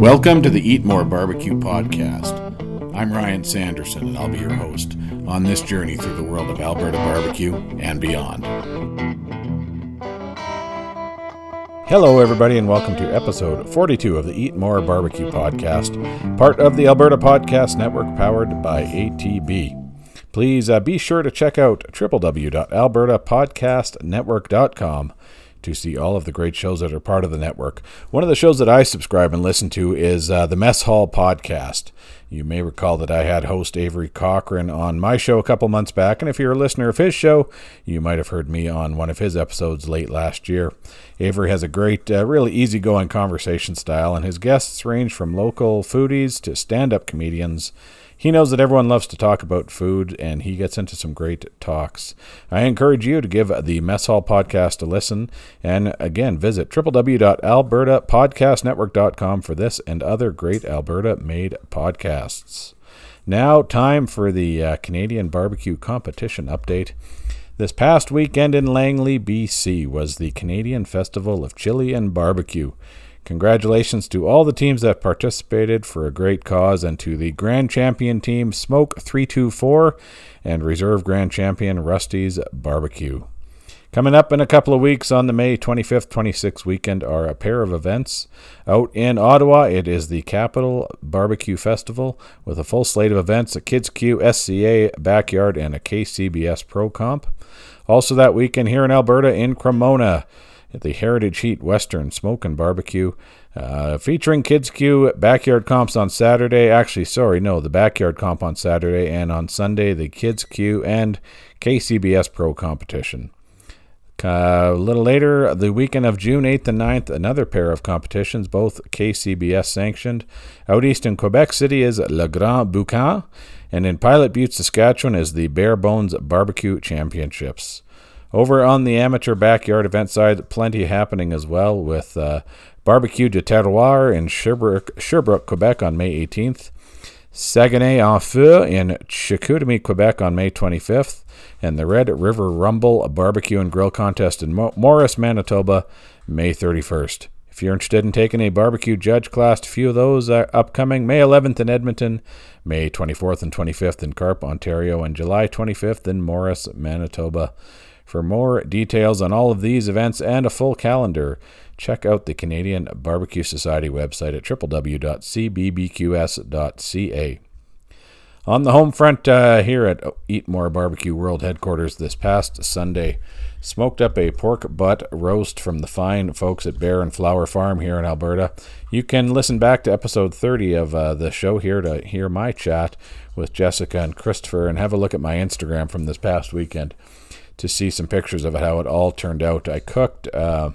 Welcome to the Eat More Barbecue Podcast. I'm Ryan Sanderson, and I'll be your host on this journey through the world of Alberta barbecue and beyond. Hello, everybody, and welcome to episode 42 of the Eat More Barbecue Podcast, part of the Alberta Podcast Network powered by ATB. Please uh, be sure to check out www.albertapodcastnetwork.com to see all of the great shows that are part of the network. One of the shows that I subscribe and listen to is uh, the Mess Hall Podcast. You may recall that I had host Avery Cochran on my show a couple months back, and if you're a listener of his show, you might have heard me on one of his episodes late last year. Avery has a great, uh, really easygoing conversation style, and his guests range from local foodies to stand up comedians he knows that everyone loves to talk about food, and he gets into some great talks. I encourage you to give the Mess Hall podcast a listen, and again, visit www.albertapodcastnetwork.com for this and other great Alberta made podcasts. Now, time for the uh, Canadian Barbecue Competition update. This past weekend in Langley, BC, was the Canadian Festival of Chili and Barbecue. Congratulations to all the teams that participated for a great cause and to the Grand Champion team Smoke 324 and Reserve Grand Champion Rusty's Barbecue. Coming up in a couple of weeks on the May 25th 26th weekend are a pair of events. Out in Ottawa, it is the Capital Barbecue Festival with a full slate of events a Kids Q, SCA, Backyard, and a KCBS Pro Comp. Also that weekend here in Alberta in Cremona at the Heritage Heat Western Smoke and Barbecue, uh, featuring Kids Q backyard comps on Saturday. Actually, sorry, no, the backyard comp on Saturday, and on Sunday, the Kids Q and KCBS Pro competition. Uh, a little later, the weekend of June 8th and 9th, another pair of competitions, both KCBS sanctioned. Out east in Quebec City is Le Grand Boucan, and in Pilot Butte, Saskatchewan is the Bare Bones Barbecue Championships. Over on the amateur backyard event side, plenty happening as well with uh, Barbecue de Terroir in Sherbrooke, Sherbrooke, Quebec on May 18th, Saguenay en Feu in Chicoutimi, Quebec on May 25th, and the Red River Rumble Barbecue and Grill Contest in Mo- Morris, Manitoba, May 31st. If you're interested in taking a barbecue judge class, a few of those are upcoming May 11th in Edmonton, May 24th and 25th in Carp, Ontario, and July 25th in Morris, Manitoba. For more details on all of these events and a full calendar, check out the Canadian Barbecue Society website at www.cbbqs.ca. On the home front uh, here at Eat More Barbecue World Headquarters this past Sunday, smoked up a pork butt roast from the fine folks at Bear and Flower Farm here in Alberta. You can listen back to episode 30 of uh, the show here to hear my chat with Jessica and Christopher and have a look at my Instagram from this past weekend to see some pictures of how it all turned out. I cooked uh,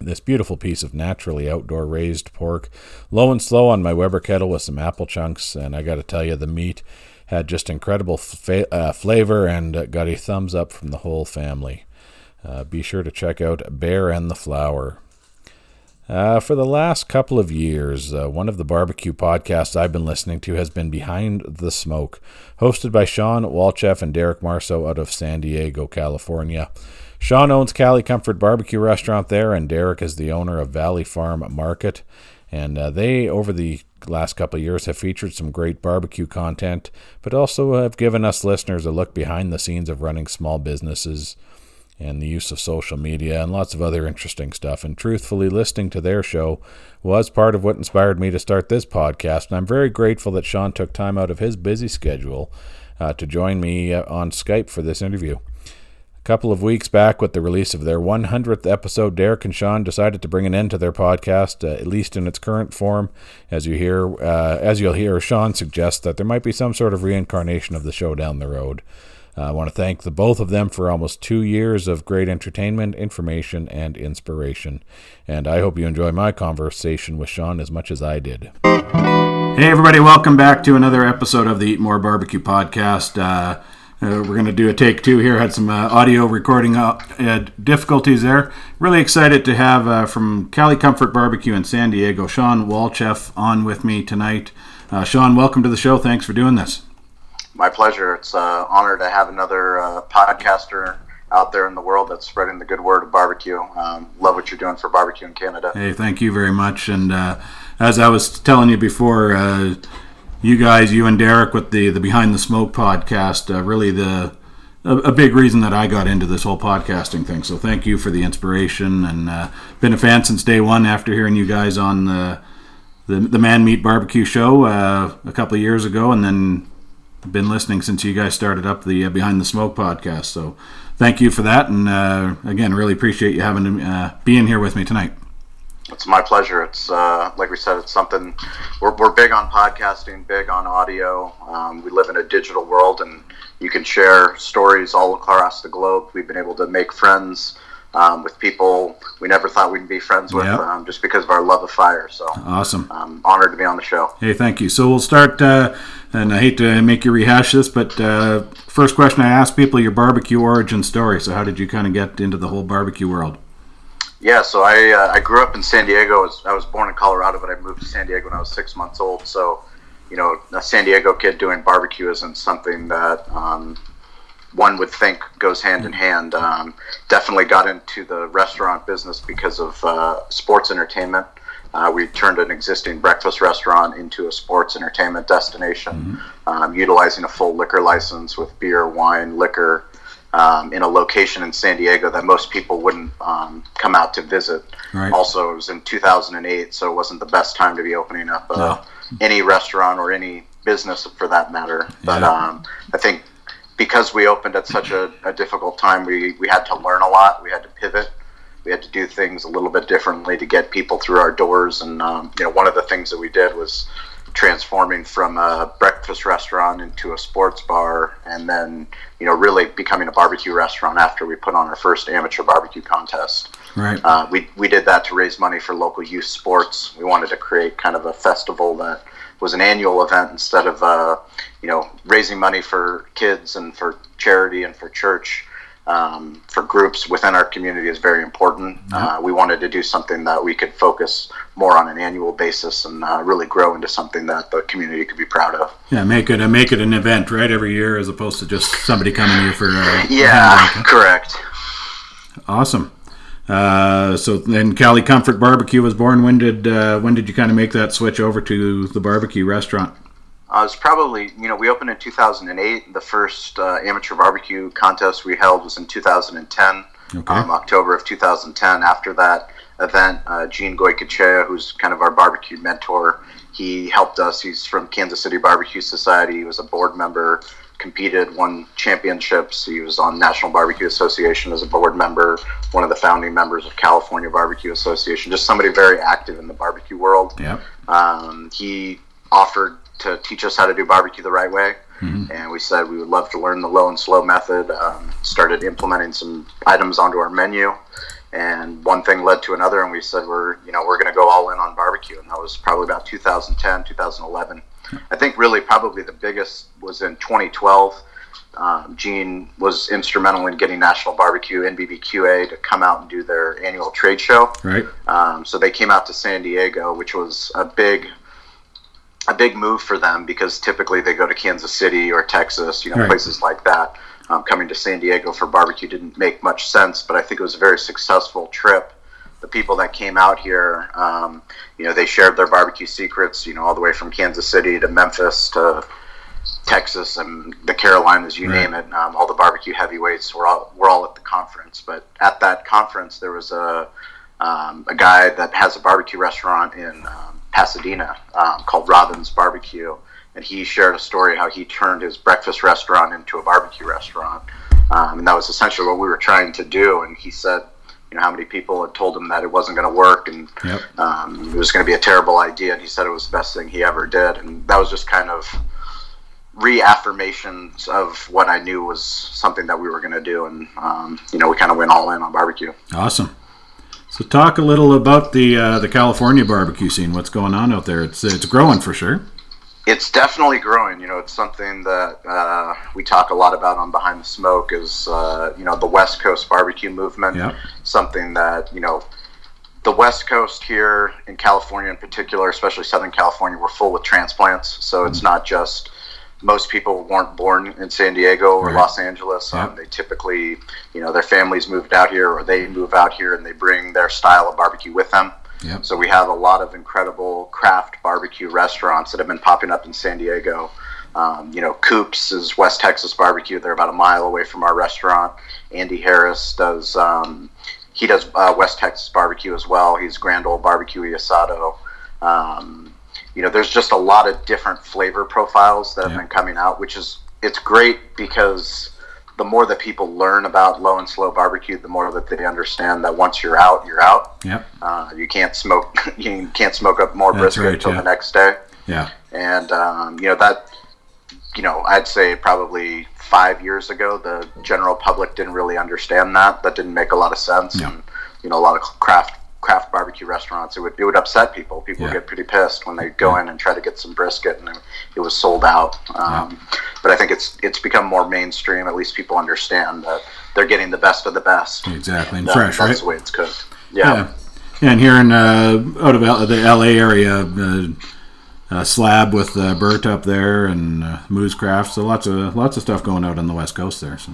this beautiful piece of naturally outdoor raised pork low and slow on my Weber kettle with some apple chunks, and I got to tell you, the meat had just incredible uh, flavor and uh, got a thumbs up from the whole family. Uh, be sure to check out Bear and the Flower. Uh, for the last couple of years, uh, one of the barbecue podcasts I've been listening to has been Behind the Smoke, hosted by Shawn Walchef and Derek Marso out of San Diego, California. Shawn owns Cali Comfort Barbecue Restaurant there, and Derek is the owner of Valley Farm Market. And uh, they, over the last couple of years, have featured some great barbecue content, but also have given us listeners a look behind the scenes of running small businesses and the use of social media and lots of other interesting stuff. And truthfully, listening to their show was part of what inspired me to start this podcast. And I'm very grateful that Shawn took time out of his busy schedule uh, to join me uh, on Skype for this interview. A couple of weeks back, with the release of their 100th episode, Derek and Shawn decided to bring an end to their podcast, uh, at least in its current form. As you hear, uh, as you'll hear, Shawn suggests that there might be some sort of reincarnation of the show down the road. Uh, I want to thank the both of them for almost two years of great entertainment, information, and inspiration. And I hope you enjoy my conversation with Shawn as much as I did. Hey, everybody, welcome back to another episode of the Eat More Barbecue podcast. Uh, uh, we're going to do a take two here. Had some uh, audio recording uh, difficulties there. Really excited to have uh, from Cali Comfort Barbecue in San Diego, Shawn Walchef, on with me tonight. Uh, Shawn, welcome to the show. Thanks for doing this. My pleasure. It's an uh, honor to have another uh, podcaster out there in the world that's spreading the good word of barbecue. Um, love what you're doing for barbecue in Canada. Hey, thank you very much. And uh, as I was telling you before, you guys, you and Derek, with the the Behind the Smoke podcast, uh, really the a, a, big reason that I got into this whole podcasting thing. So thank you for the inspiration, and uh, been a fan since day one after hearing you guys on the the, the Man Meat Barbecue show uh, a couple of years ago, and then been listening since you guys started up the uh, Behind the Smoke podcast. So thank you for that, and uh, again, really appreciate you having uh, being here with me tonight. It's my pleasure. It's uh, like we said, it's something we're, we're big on podcasting, big on audio. Um, we live in a digital world, and you can share stories all across the globe. We've been able to make friends um, with people we never thought we'd be friends with, yep. um, just because of our love of fire. So awesome! I'm honored to be on the show. Hey, thank you. So we'll start, uh, and I hate to make you rehash this, but uh, first question I ask people: your barbecue origin story. So how did you kind of get into the whole barbecue world? Yeah, so I uh, I grew up in San Diego. I was, I was born in Colorado, but I moved to San Diego when I was six months old. So, you know, a San Diego kid doing barbecue isn't something that um, one would think goes hand in hand. Um, definitely got into the restaurant business because of uh, sports entertainment. Uh, we turned an existing breakfast restaurant into a sports entertainment destination, mm-hmm. um, utilizing a full liquor license with beer, wine, liquor, um, in a location in San Diego that most people wouldn't um, come out to visit. Right. Also, it was in 2008, so it wasn't the best time to be opening up uh, no. any restaurant or any business for that matter. But yeah. um, I think because we opened at such a, a, difficult time, we, we had to learn a lot. We had to pivot. We had to do things a little bit differently to get people through our doors. And um, you know, one of the things that we did was transforming from a breakfast restaurant into a sports bar and then you know really becoming a barbecue restaurant after we put on our first amateur barbecue contest. Right. Uh, we, we did that to raise money for local youth sports. We wanted to create kind of a festival that was an annual event instead of uh, you know raising money for kids and for charity and for church um, for groups within our community is very important. Uh, we wanted to do something that we could focus more on an annual basis and uh, really grow into something that the community could be proud of. Yeah, make it a, make it an event right every year as opposed to just somebody coming here for. Uh, yeah, correct. Awesome. Uh, so then Cali Comfort Barbecue was born. When did uh, when did you kind of make that switch over to the barbecue restaurant? Uh, was probably, you know, we opened in 2008. The first uh, amateur barbecue contest we held was in 2010, okay. um, October of 2010. After that event, uh, Gene Goycochea, who's kind of our barbecue mentor, he helped us. He's from Kansas City Barbecue Society. He was a board member, competed, won championships. He was on National Barbecue Association as a board member, one of the founding members of California Barbecue Association. Just somebody very active in the barbecue world. Yeah. Um, he offered to teach us how to do barbecue the right way. Mm-hmm. And we said we would love to learn the low and slow method. Um, started implementing some items onto our menu, and one thing led to another. And we said we're you know we're going to go all in on barbecue. And that was probably about 2010, 2011. I think really probably the biggest was in 2012. Um, Gene was instrumental in getting National Barbecue NBBQA to come out and do their annual trade show. Right. Um, so they came out to San Diego, which was a big a big move for them because typically they go to Kansas City or Texas, you know, right. places like that. Um, coming to San Diego for barbecue didn't make much sense, but I think it was a very successful trip. The people that came out here, um, you know, they shared their barbecue secrets, you know, all the way from Kansas City to Memphis to Texas and the Carolinas, you right. name it. Um, all the barbecue heavyweights were all were all at the conference. But at that conference, there was a um, a guy that has a barbecue restaurant in um, Pasadena um, called Robin's Barbecue, and he shared a story how he turned his breakfast restaurant into a barbecue restaurant, um, and that was essentially what we were trying to do. And he said, you know, how many people had told him that it wasn't going to work and yep. um, it was going to be a terrible idea, and he said it was the best thing he ever did, and that was just kind of reaffirmations of what I knew was something that we were going to do, and um, you know, we kind of went all in on barbecue. Awesome. So talk a little about the uh, the California barbecue scene. What's going on out there? It's it's growing for sure. It's definitely growing. You know, it's something that uh, we talk a lot about on Behind the Smoke. Is uh, you know the West Coast barbecue movement. Yep. Something that you know the West Coast here in California in particular, especially Southern California, we're full with transplants. So it's not just most people weren't born in San Diego or right. Los Angeles. Um, They typically, you know, their families moved out here or they move out here and they bring their style of barbecue with them. Yep. So we have a lot of incredible craft barbecue restaurants that have been popping up in San Diego. Um, you know, Coops is West Texas barbecue. They're about a mile away from our restaurant. Andy Harris does. Um, he does uh, West Texas barbecue as well. He's Grand Old Barbecue Asado. Um, you know, there's just a lot of different flavor profiles that have been coming out, which is it's great because the more that people learn about low and slow barbecue, the more that they understand that once you're out, you're out. Yep. Uh, you can't smoke. You can't smoke up more That's brisket right, until yeah. the next day. Yeah. And um, you know that, you know, I'd say probably five years ago, the general public didn't really understand that. That didn't make a lot of sense. Yeah. And you know, a lot of craft craft barbecue restaurants, it would it would upset people. People would get pretty pissed when they go in and try to get some brisket, and it, was sold out. Um, But I think it's it's become more mainstream. At least people understand that they're getting the best of the best. Exactly. And That- fresh, that's right? the way it's cooked. Yeah. Yeah. Yeah, and here in uh, out of L- the LA area, uh, uh, Slab with uh, Burt up there and uh, Moo's Craft, so lots of lots of stuff going out on the west coast there. So.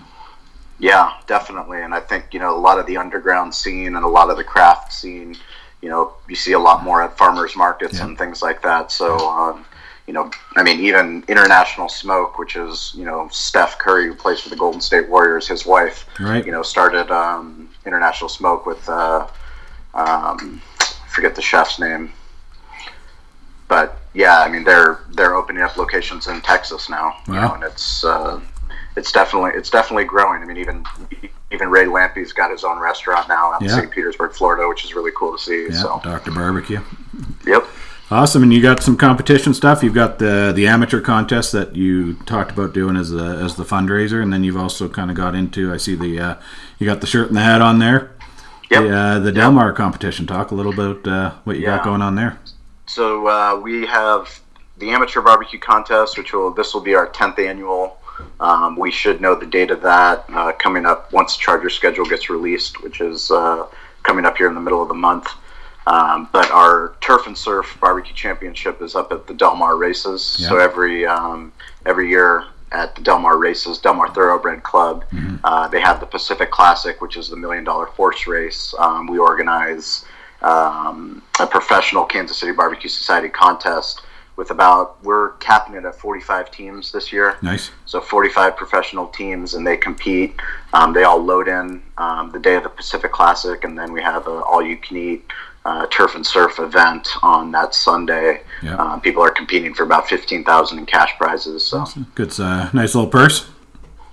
Yeah, definitely. And I think, you know, a lot of the underground scene and a lot of the craft scene, you know, you see a lot more at farmers markets Yeah. and things like that. So, um, you know, I mean, even International Smoke, which is, you know, Steph Curry, who plays for the Golden State Warriors, his wife, Right. you know, started um, International Smoke with, uh, um, forget the chef's name. But yeah, I mean, they're they're opening up locations in Texas now, you know, and it's uh, it's definitely it's definitely growing. I mean, even even Ray Lampe's got his own restaurant now out in Yeah. St. Petersburg, Florida, which is really cool to see. Yeah, So, Doctor Barbecue. yep, Awesome, and you got some competition stuff. You've got the the amateur contest that you talked about doing as the as the fundraiser, and then you've also kind of got into. I see the uh, you got the shirt and the hat on there. Yep. The, uh, the Del Mar competition. Talk a little about uh, what you got going on there. So uh, we have the amateur barbecue contest, which will this will be our tenth annual. Um, we should know the date of that uh, coming up once the Charger schedule gets released, which is uh, coming up here in the middle of the month. Um, but our turf and surf barbecue championship is up at the Del Mar races. So every um, every year at the Del Mar races, Del Mar Thoroughbred Club, uh, they have the Pacific Classic, which is the million dollar force race. Um, we organize um, a professional Kansas City Barbecue Society contest with about we're capping it at 45 teams this year. Nice. So 45 professional teams, and they compete. Um, they all load in um, the day of the Pacific Classic, and then we have a all-you-can-eat uh, turf and surf event on that Sunday. Yeah. Um, people are competing for about 15,000 in cash prizes. So Good, uh, nice little purse.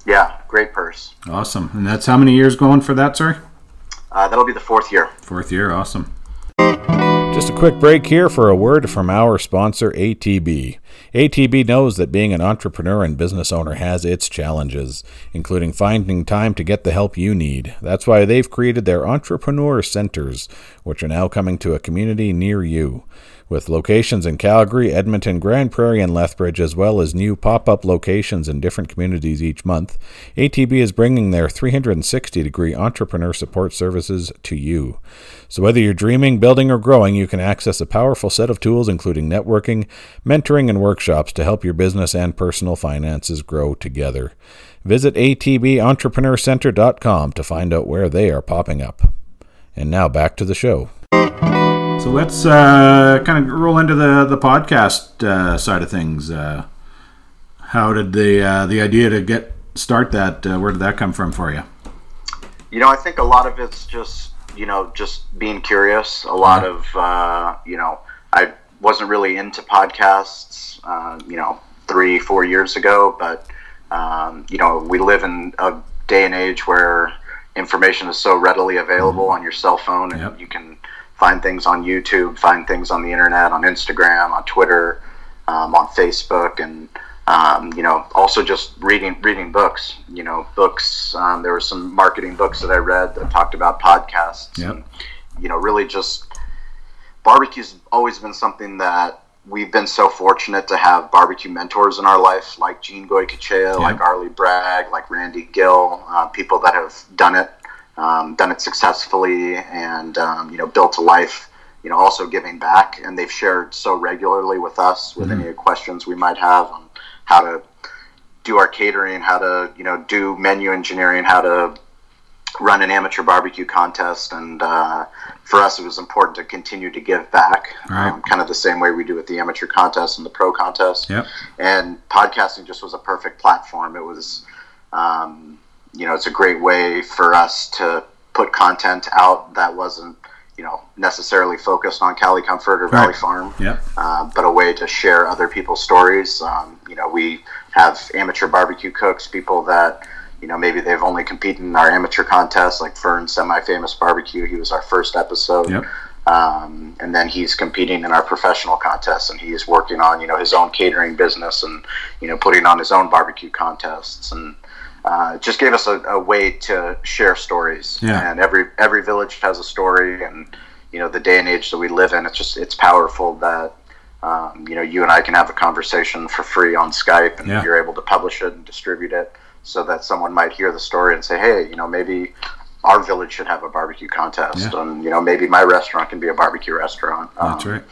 yeah, great purse. Awesome, and that's how many years going for that, sir? Uh, that'll be the fourth year. Fourth year. Awesome. Just a quick break here for a word from our sponsor, ATB. ATB knows that being an entrepreneur and business owner has its challenges, including finding time to get the help you need. That's why they've created their Entrepreneur Centers, which are now coming to a community near you. With locations in Calgary, Edmonton, Grande Prairie, and Lethbridge, as well as new pop up locations in different communities each month, ATB is bringing their 360 degree entrepreneur support services to you. So, whether you're dreaming, building, or growing, you can access a powerful set of tools, including networking, mentoring, and workshops to help your business and personal finances grow together. Visit atbentrepreneur.center.com to find out where they are popping up. And now back to the show. So let's uh, kind of roll into the the podcast uh, side of things. Uh, how did the uh, the idea to get start that? Uh, where did that come from for you? You know, I think a lot of it's just you know just being curious. A lot of uh, you know, I wasn't really into podcasts. Uh, you know, three four years ago, but um, you know, we live in a day and age where information is so readily available on your cell phone, and Yep. you can find things on YouTube, find things on the internet, on Instagram, on Twitter, um, on Facebook, and um, you know, also just reading reading books. You know, books. Um, there were some marketing books that I read that talked about podcasts, Yep. and you know, really just barbecue's always been something that we've been so fortunate to have barbecue mentors in our life, like Gene Goycochea, like Arlie Bragg, like Randy Gill, uh, people that have done it, um, done it successfully, and um, you know, built a life. You know, also giving back, and they've shared so regularly with us with any questions we might have on how to do our catering, how to you know do menu engineering, how to run an amateur barbecue contest, and uh, for us, it was important to continue to give back, Right. um, kind of the same way we do with the amateur contest and the pro contest. Yep. And podcasting just was a perfect platform. It was, um, you know, it's a great way for us to put content out that wasn't, you know, necessarily focused on Cali Comfort or Valley Farm Yep. uh, but a way to share other people's stories. Um, you know, we have amateur barbecue cooks, people that, you know, maybe they've only competed in our amateur contests, like Fern Semi Famous Barbecue. He was our first episode. Yep. Um, and then he's competing in our professional contests and he's working on, you know, his own catering business and, you know, putting on his own barbecue contests. And uh, just gave us a, a way to share stories. Yeah. And every, every village has a story and, you know, the day and age that we live in, it's just, it's powerful that, um, you know, you and I can have a conversation for free on Skype, and Yeah. you're able to publish it and distribute it, so that someone might hear the story and say, "Hey, you know, maybe our village should have a barbecue contest, Yeah. and you know, maybe my restaurant can be a barbecue restaurant." That's Um, right.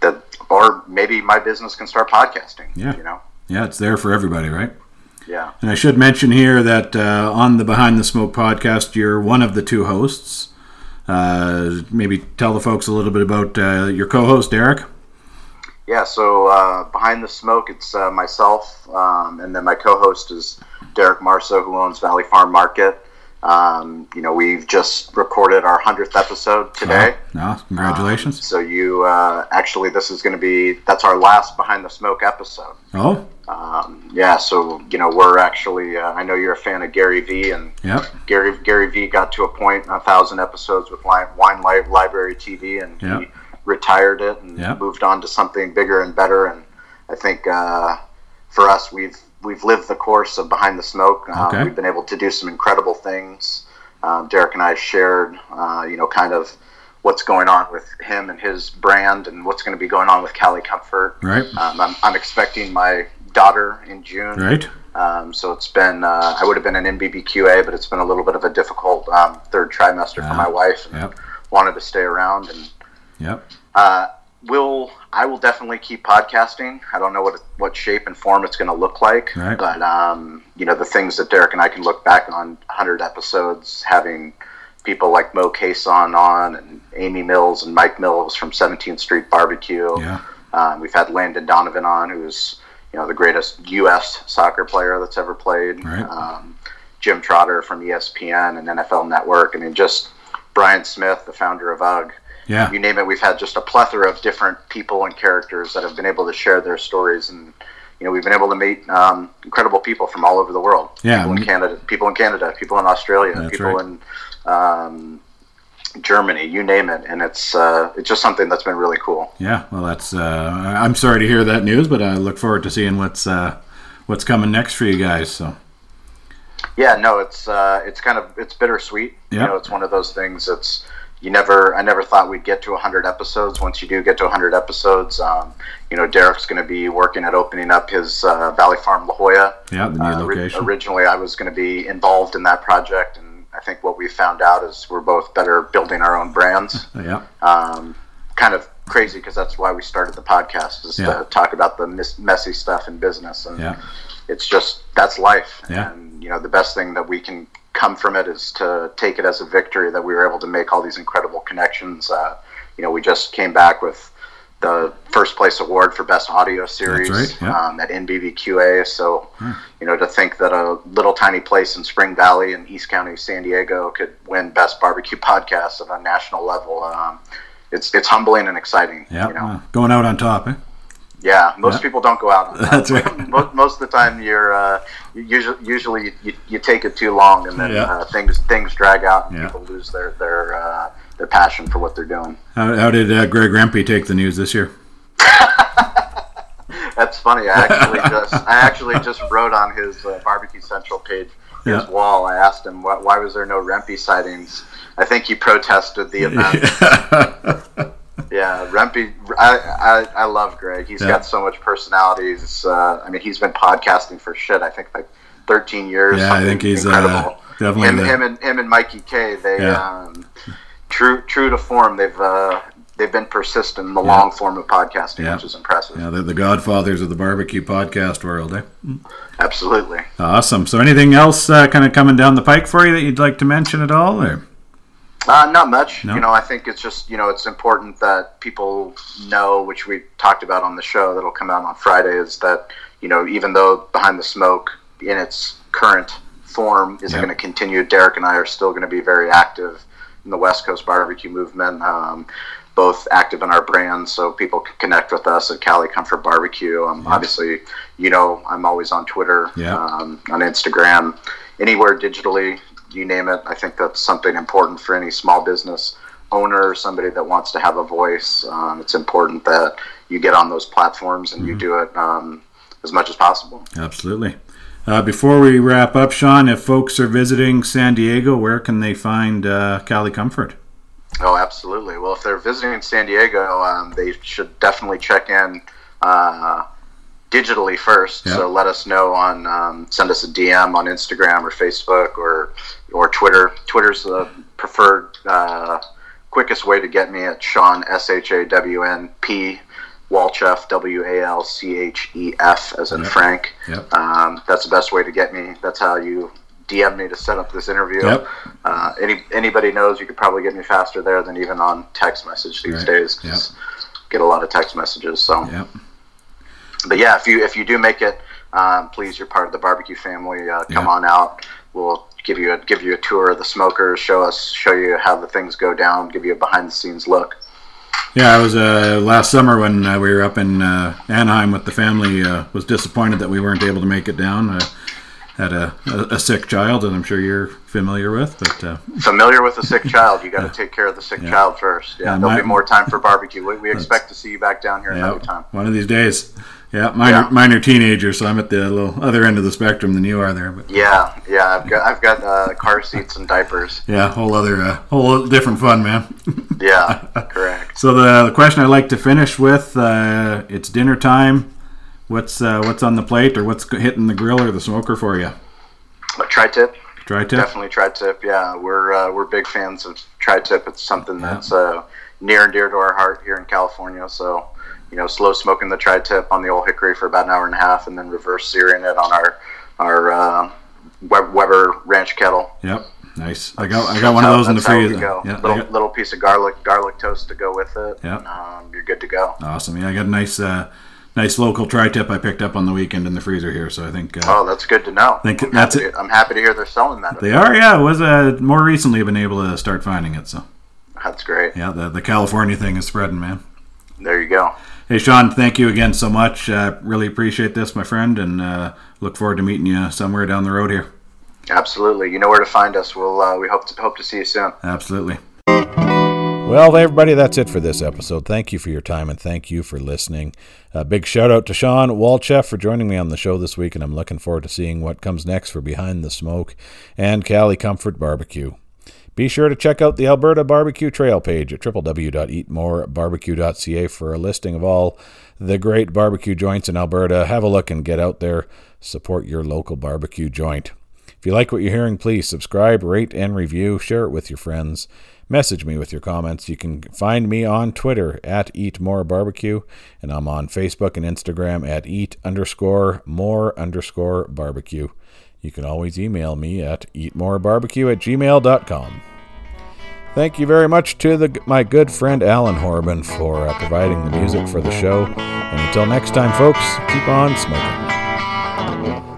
That, or maybe my business can start podcasting. Yeah. You know. Yeah, it's there for everybody, right? Yeah. And I should mention here that uh, on the Behind the Smoke podcast, you're one of the two hosts. Uh, maybe tell the folks a little bit about uh, your co-host, Derek. Yeah, so uh, behind the smoke, it's uh, myself, um, and then my co-host is Derek Marso, who owns Valley Farm Market. Um, you know, we've just recorded our hundredth episode today. No, congratulations. Um, so you uh, actually, this is going to be that's our last behind the smoke episode. oh, Um, yeah, so you know, we're actually. Uh, I know you're a fan of Gary Vee, and yep. Gary Gary Vee got to a point a thousand episodes with Wine Li- Library TV, and Yeah. he retired it and Yeah. moved on to something bigger and better. And I think uh, for us, we've we've lived the course of Behind the Smoke. Uh, Okay. We've been able to do some incredible things. Um, Derek and I shared, uh, you know, kind of what's going on with him and his brand, and what's going to be going on with Cali Comfort. Right. Um, I'm, I'm expecting my daughter in June. Right. Um, so it's been, uh, I would have been an NBBQA, but it's been a little bit of a difficult um, third trimester for my wife. And Yep. Wanted to stay around, and Yep. uh, will I will definitely keep podcasting. I don't know what what shape and form it's going to look like, Right. but um, you know the things that Derek and I can look back on 100 episodes, having people like Moe Cason on and Amy Mills and Mike Mills from 17th Street Barbecue. Yeah. Um, we've had Landon Donovan on, who's you know the greatest U.S. soccer player that's ever played. Right. Um, Jim Trotter from ESPN and NFL Network. I mean, just Brian Smith, the founder of UGG. Yeah. You name it, we've had just a plethora of different people and characters that have been able to share their stories, and you know, we've been able to meet um, incredible people from all over the world. Yeah, people in Canada, people in Canada, people in Australia, That's people right. in um, Germany, you name it, and it's uh, it's just something that's been really cool. Yeah. Well, that's. Uh, I'm sorry to hear that news, but I look forward to seeing what's uh, what's coming next for you guys. So. Yeah, no, it's uh, it's kind of it's bittersweet. Yeah. You know, it's one of those things that's you never I never thought we'd get to 100 episodes. Once you do get to 100 episodes, um, you know, Derek's going to be working at opening up his uh, Valley Farm La Jolla. Yeah, the new Uh, location. originally, I was going to be involved in that project, and I think what we found out is we're both better building our own brands. yeah. Um, kind of crazy because that's why we started the podcast is Yeah. to talk about the mis- messy stuff in business and Yeah. it's just that's life Yeah. and you know the best thing that we can come from it is to take it as a victory that we were able to make all these incredible connections uh, you know we just came back with the first place award for best audio series right, yeah. Hmm. um, at NBBQA. So, you know, to think that a little tiny place in Spring Valley in East County, San Diego, could win best barbecue podcast at a national level, um, it's it's humbling and exciting. Yeah. you know? uh, going out on top, eh? Yeah, most Yeah. people don't go out. That's right. Mo- most of the time, you're uh, you usually usually you, you take it too long, and then Yeah. uh, things things drag out, and Yeah. people lose their their uh, their passion for what they're doing. How, how did uh, Greg Rempe take the news this year? That's funny. I actually just I actually just wrote on his uh, barbecue central page his wall. I asked him why, why was there no Rempe sightings. I think he protested the event. Yeah, Rempe. I, I, I love Greg. He's Yeah. got so much personality. He's, uh, I mean, he's been podcasting for shit. I think like 13 years. Yeah, I think he's, uh, incredible. definitely him, the- him and him and Mikey K. They Yeah. um, true true to form. They've uh, they've been persistent in the yeah. long form of podcasting, yeah. which is impressive. Yeah, they're the godfathers of the barbecue podcast world, eh? Absolutely. Awesome. So, anything else uh, kind of coming down the pike for you that you'd like to mention at all, or? Uh, not much. No? You know, I think it's just you know it's important that people know, which we talked about on the show that'll come out on Friday, is that you know even though behind the smoke in its current form isn't yep. going to continue, Derek and I are still going to be very active in the West Coast barbecue movement. Um, both active in our brand, so people can connect with us at Cali Comfort Barbecue. Um, Obviously, you know, I'm always on Twitter, um, on Instagram, anywhere digitally you name it. I think that's something important for any small business owner, somebody that wants to have a voice. Um, it's important that you get on those platforms and mm-hmm. you do it um, as much as possible. Absolutely. Uh, before we wrap up, Shawn, if folks are visiting San Diego, where can they find uh, Cali Comfort? Oh, absolutely. Well, if they're visiting San Diego, um, they should definitely check in. Uh, digitally first. Yep. So let us know on um, send us a DM on Instagram or Facebook or or Twitter. Twitter's the preferred uh, quickest way to get me at Shawn S H A W N P Walchef W A L C H E F as in yep. Frank. Yep. Um, that's the best way to get me. That's how you DM me to set up this interview. Yep. Uh, any anybody knows you could probably get me faster there than even on text message these right. days. Yep. Get a lot of text messages. So. Yep but yeah, if you if you do make it, um, please, you're part of the barbecue family. Uh, come yeah. on out. We'll give you a give you a tour of the smokers, show us show you how the things go down, give you a behind the scenes look. Yeah, I was uh, last summer when uh, we were up in uh, Anaheim with the family. Uh, was disappointed that we weren't able to make it down. Uh, had a, a, a, sick child, and I'm sure you're familiar with. But uh, familiar with a sick child, you got to yeah. take care of the sick yeah. child first. Yeah, yeah there'll my, be more time for barbecue. We, we expect to see you back down here another time. One of these days. Yeah, minor, yeah. minor teenager, so I'm at the little other end of the spectrum than you are there. But yeah, yeah, I've got I've got uh, car seats and diapers. Yeah, whole other uh, whole different fun, man. yeah, correct. So the, the question I like to finish with, uh, it's dinner time. What's uh, what's on the plate, or what's hitting the grill or the smoker for you? A tri-tip. Tri-tip. Definitely tri-tip. Yeah, we're uh, we're big fans of tri-tip. It's something that's uh, near and dear to our heart here in California. So you know, slow smoking the tri-tip on the old hickory for about an hour and a half, and then reverse searing it on our our uh, Weber ranch kettle. Yep, nice. I got I got one of those in the freezer. Yeah, little, got... little piece of garlic garlic toast to go with it. Yeah, um, you're good to go. Awesome. Yeah, I got a nice. Uh, nice local tri-tip I picked up on the weekend in the freezer here. So I think. Uh, oh, that's good to know. I think I'm that's it. I'm happy to hear they're selling that. They are, yeah. It was uh, more recently been able to start finding it. So. That's great. Yeah, the the California thing is spreading, man. There you go. Hey, Shawn, thank you again so much. Uh, really appreciate this, my friend, and uh, look forward to meeting you somewhere down the road here. Absolutely. You know where to find us. We'll uh, we hope to hope to see you soon. Absolutely. Well, everybody, that's it for this episode. Thank you for your time and thank you for listening. A big shout out to Shawn Walchef for joining me on the show this week, and I'm looking forward to seeing what comes next for Behind the Smoke and Cali Comfort Barbecue. Be sure to check out the Alberta Barbecue Trail page at www.eatmorebarbecue.ca for a listing of all the great barbecue joints in Alberta. Have a look and get out there. Support your local barbecue joint. If you like what you're hearing, please subscribe, rate, and review. Share it with your friends. Message me with your comments. You can find me on Twitter at Eat More Barbecue, and I'm on Facebook and Instagram at Eat underscore More underscore Barbecue. You can always email me at eatmorebarbecue at gmail.com. Thank you very much to the, my good friend Alan Horban for uh, providing the music for the show. And until next time, folks, keep on smoking.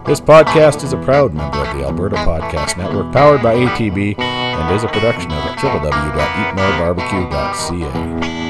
This podcast is a proud member of the Alberta Podcast Network, powered by ATB, and is a production of www.eatmorebarbecue.ca.